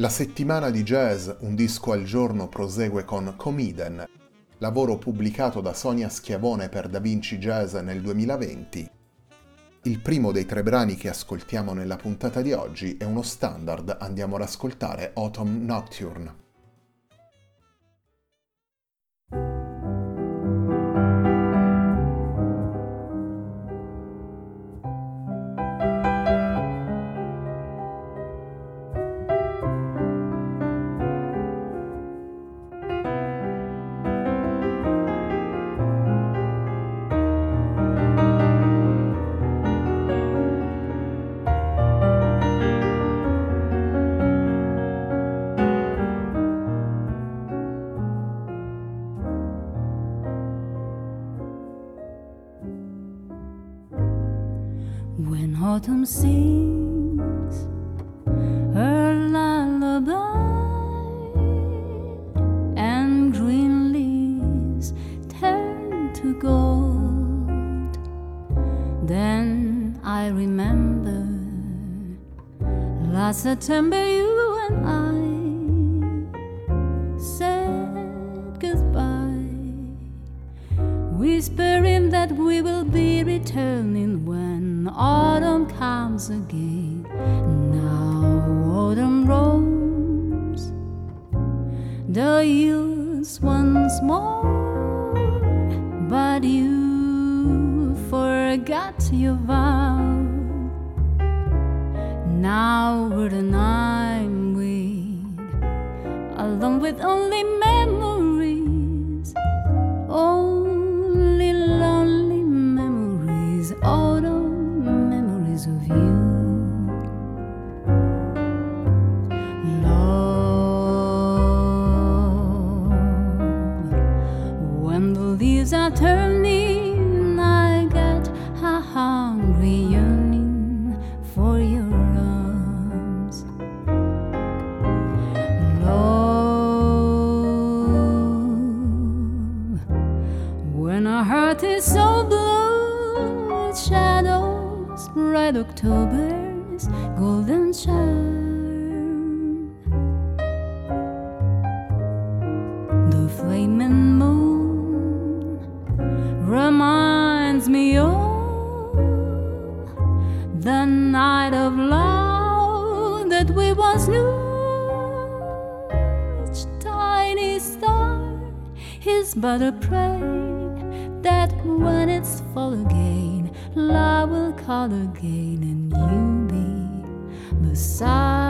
La settimana di jazz Un disco al giorno prosegue con Comeden, lavoro pubblicato da Sonia Schiavone per Da Vinci Jazz nel 2020. Il primo dei tre brani che ascoltiamo nella puntata di oggi è uno standard, andiamo ad ascoltare Autumn Nocturne. Autumn sings her lullaby and green leaves turn to gold. Then I remember last September you and I again. Now autumn roams the hills once more, but you forgot your vow. Now the I'm with, along with only memories. October's golden charm. The flaming moon reminds me of the night of love that we once knew. Each tiny star is but a prayer that when it's full again, love will call again, and you be beside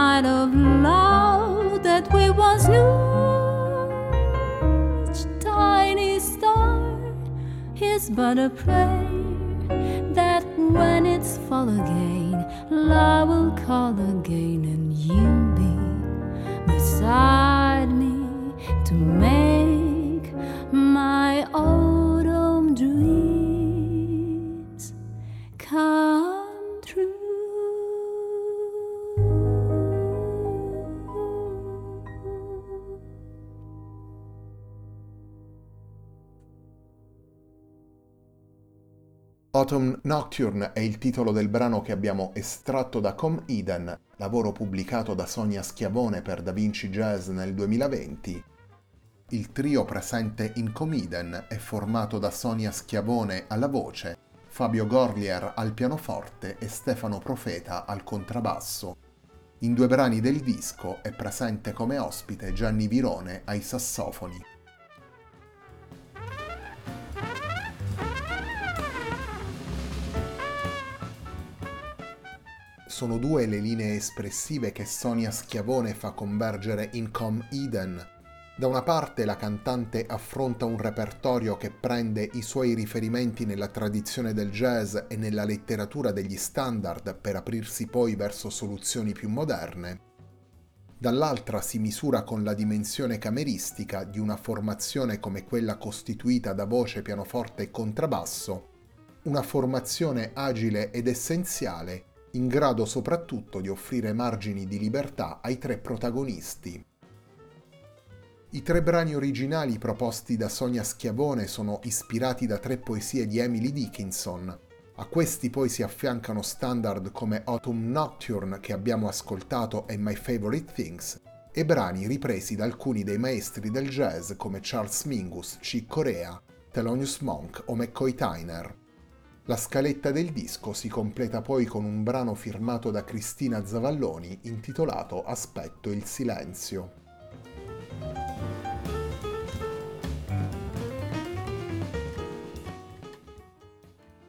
night of love that we once knew. Each tiny star is but a prayer that when it's fall again, love will call again, and you'll be beside me to make my autumn dreams come Autumn Nocturne è il titolo del brano che abbiamo estratto da Com Eden, lavoro pubblicato da Sonia Schiavone per Da Vinci Jazz nel 2020. Il trio presente in Com Eden è formato da Sonia Schiavone alla voce, Fabio Gorlier al pianoforte e Stefano Profeta al contrabbasso. In due brani del disco è presente come ospite Gianni Virone ai sassofoni. Sono due le linee espressive che Sonia Schiavone fa convergere in Com Eden. Da una parte la cantante affronta un repertorio che prende i suoi riferimenti nella tradizione del jazz e nella letteratura degli standard per aprirsi poi verso soluzioni più moderne. Dall'altra si misura con la dimensione cameristica di una formazione come quella costituita da voce, pianoforte e contrabbasso, una formazione agile ed essenziale in grado soprattutto di offrire margini di libertà ai tre protagonisti. I tre brani originali proposti da Sonia Schiavone sono ispirati da tre poesie di Emily Dickinson. A questi poi si affiancano standard come Autumn Nocturne che abbiamo ascoltato e My Favorite Things, e brani ripresi da alcuni dei maestri del jazz come Charles Mingus, Chick Corea, Thelonious Monk o McCoy Tyner. La scaletta del disco si completa poi con un brano firmato da Cristina Zavalloni intitolato Aspetto il silenzio.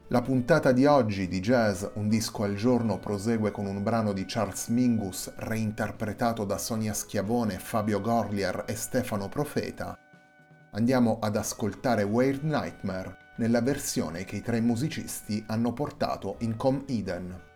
La puntata di oggi di Jazz Un disco al giorno prosegue con un brano di Charles Mingus reinterpretato da Sonia Schiavone, Fabio Gorlier e Stefano Profeta. Andiamo ad ascoltare Weird Nightmare nella versione che i tre musicisti hanno portato in Com Eden.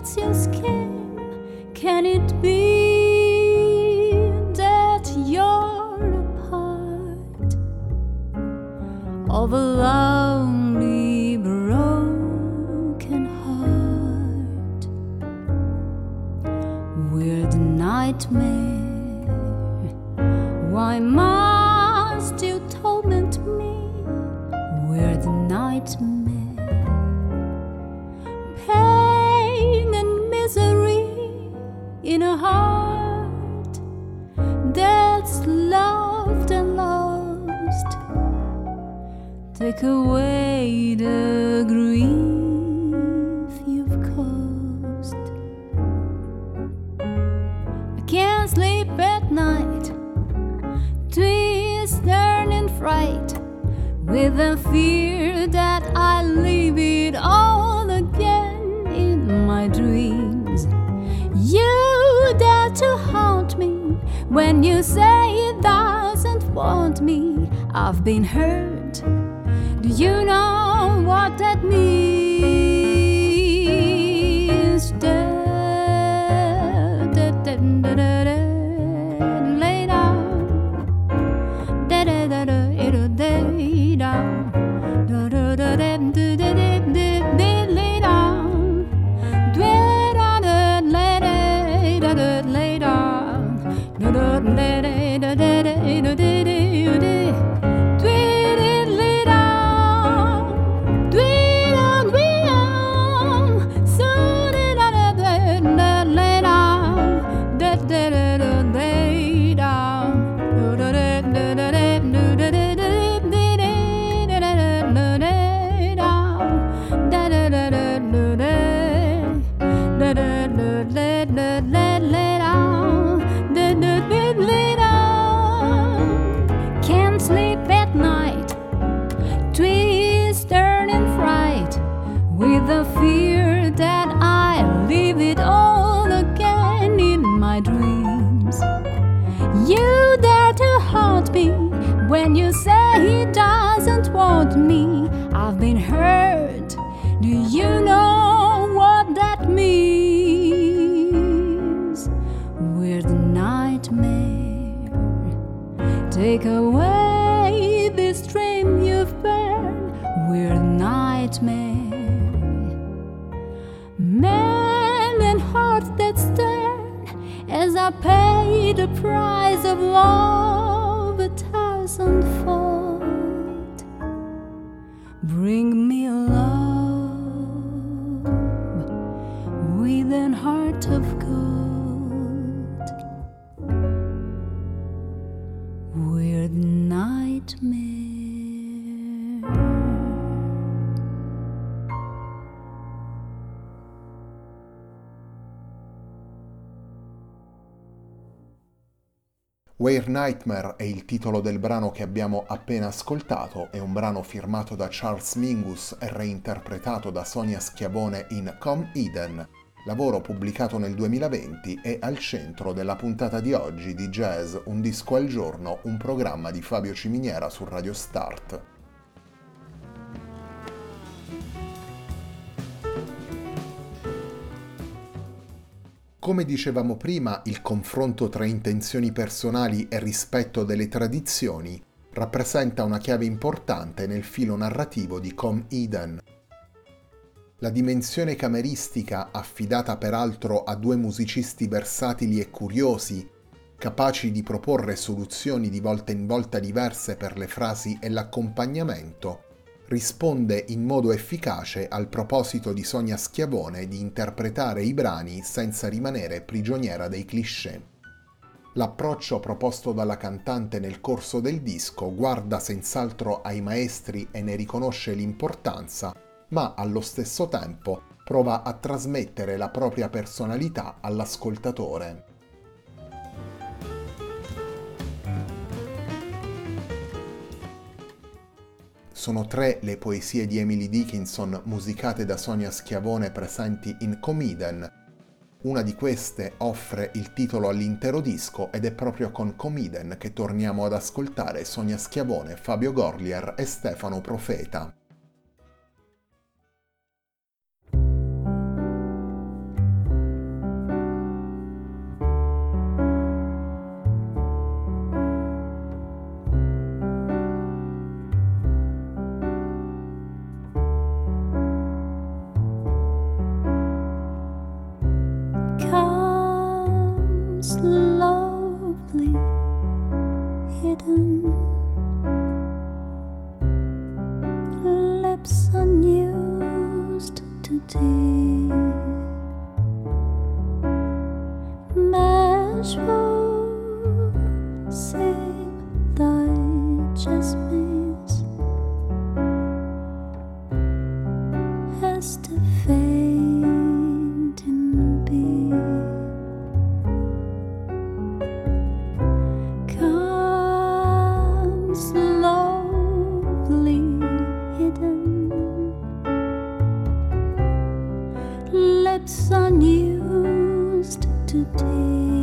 What's your scheme? Can it be Take away the grief you've caused. I can't sleep at night twist, turn, and fright, with the fear that I leave it all again in my dreams. You dare to haunt me when you say it doesn't want me. I've been hurt. You know what that means? Where Nightmare è il titolo del brano che abbiamo appena ascoltato, è un brano firmato da Charles Mingus e reinterpretato da Sonia Schiavone in Come Eden, lavoro pubblicato nel 2020 e al centro della puntata di oggi di Jazz Un disco al giorno, un programma di Fabio Ciminiera su Radio Start. Come dicevamo prima, il confronto tra intenzioni personali e rispetto delle tradizioni rappresenta una chiave importante nel filo narrativo di Com Eden. La dimensione cameristica, affidata peraltro a due musicisti versatili e curiosi, capaci di proporre soluzioni di volta in volta diverse per le frasi e l'accompagnamento, risponde in modo efficace al proposito di Sonia Schiavone di interpretare i brani senza rimanere prigioniera dei cliché. L'approccio proposto dalla cantante nel corso del disco guarda senz'altro ai maestri e ne riconosce l'importanza, ma allo stesso tempo prova a trasmettere la propria personalità all'ascoltatore. Sono tre le poesie di Emily Dickinson musicate da Sonia Schiavone presenti in Comeden. Una di queste offre il titolo all'intero disco ed è proprio con Comeden che torniamo ad ascoltare Sonia Schiavone, Fabio Gorlier e Stefano Profeta. comes lovely hidden lips unused to tea. that's unused today.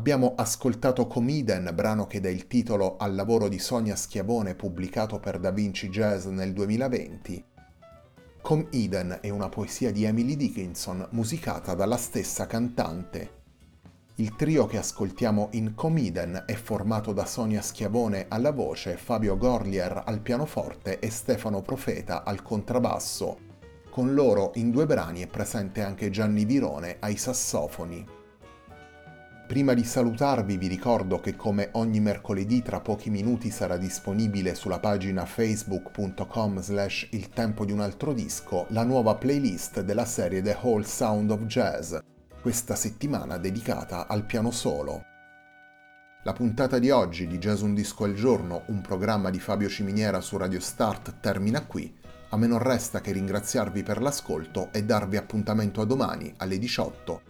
Abbiamo ascoltato Comeden, brano che dà il titolo al lavoro di Sonia Schiavone pubblicato per Da Vinci Jazz nel 2020. Com Eden è una poesia di Emily Dickinson musicata dalla stessa cantante. Il trio che ascoltiamo in Comeden è formato da Sonia Schiavone alla voce, Fabio Gorlier al pianoforte e Stefano Profeta al contrabbasso. Con loro in due brani è presente anche Gianni Virone ai sassofoni. Prima di salutarvi vi ricordo che come ogni mercoledì tra pochi minuti sarà disponibile sulla pagina facebook.com slash il tempo di un altro disco la nuova playlist della serie The Whole Sound of Jazz, questa settimana dedicata al piano solo. La puntata di oggi di Jazz Un Disco al Giorno, un programma di Fabio Ciminiera su Radio Start, termina qui. A me non resta che ringraziarvi per l'ascolto e darvi appuntamento a domani alle 18